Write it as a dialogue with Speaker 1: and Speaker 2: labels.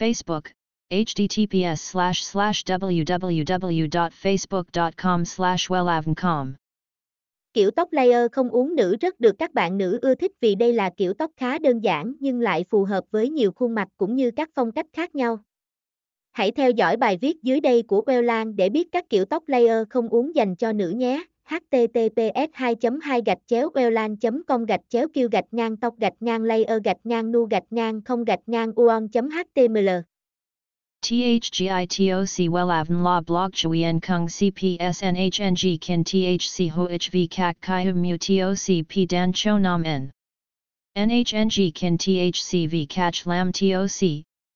Speaker 1: Facebook, https slash slash www.facebook.com slash wellavncom.
Speaker 2: Kiểu tóc layer không uống nữ rất được các bạn nữ ưa thích vì đây là kiểu tóc khá đơn giản nhưng lại phù hợp với nhiều khuôn mặt cũng như các phong cách khác nhau. Hãy theo dõi bài viết dưới đây của Wellan để biết các kiểu tóc layer không uống dành cho nữ nhé https 2 2 gạch chéo welan com gạch chéo kêu gạch ngang tóc gạch ngang layer gạch ngang nu gạch ngang không gạch ngang uon html.
Speaker 1: THGITOC WELAVN La Blog Chuyen Kung CPS NHNG Kin THC HOHV Kak Kai Mu TOC P Dan Cho Nam N. NHNG Kin THC V CACH Lam TOC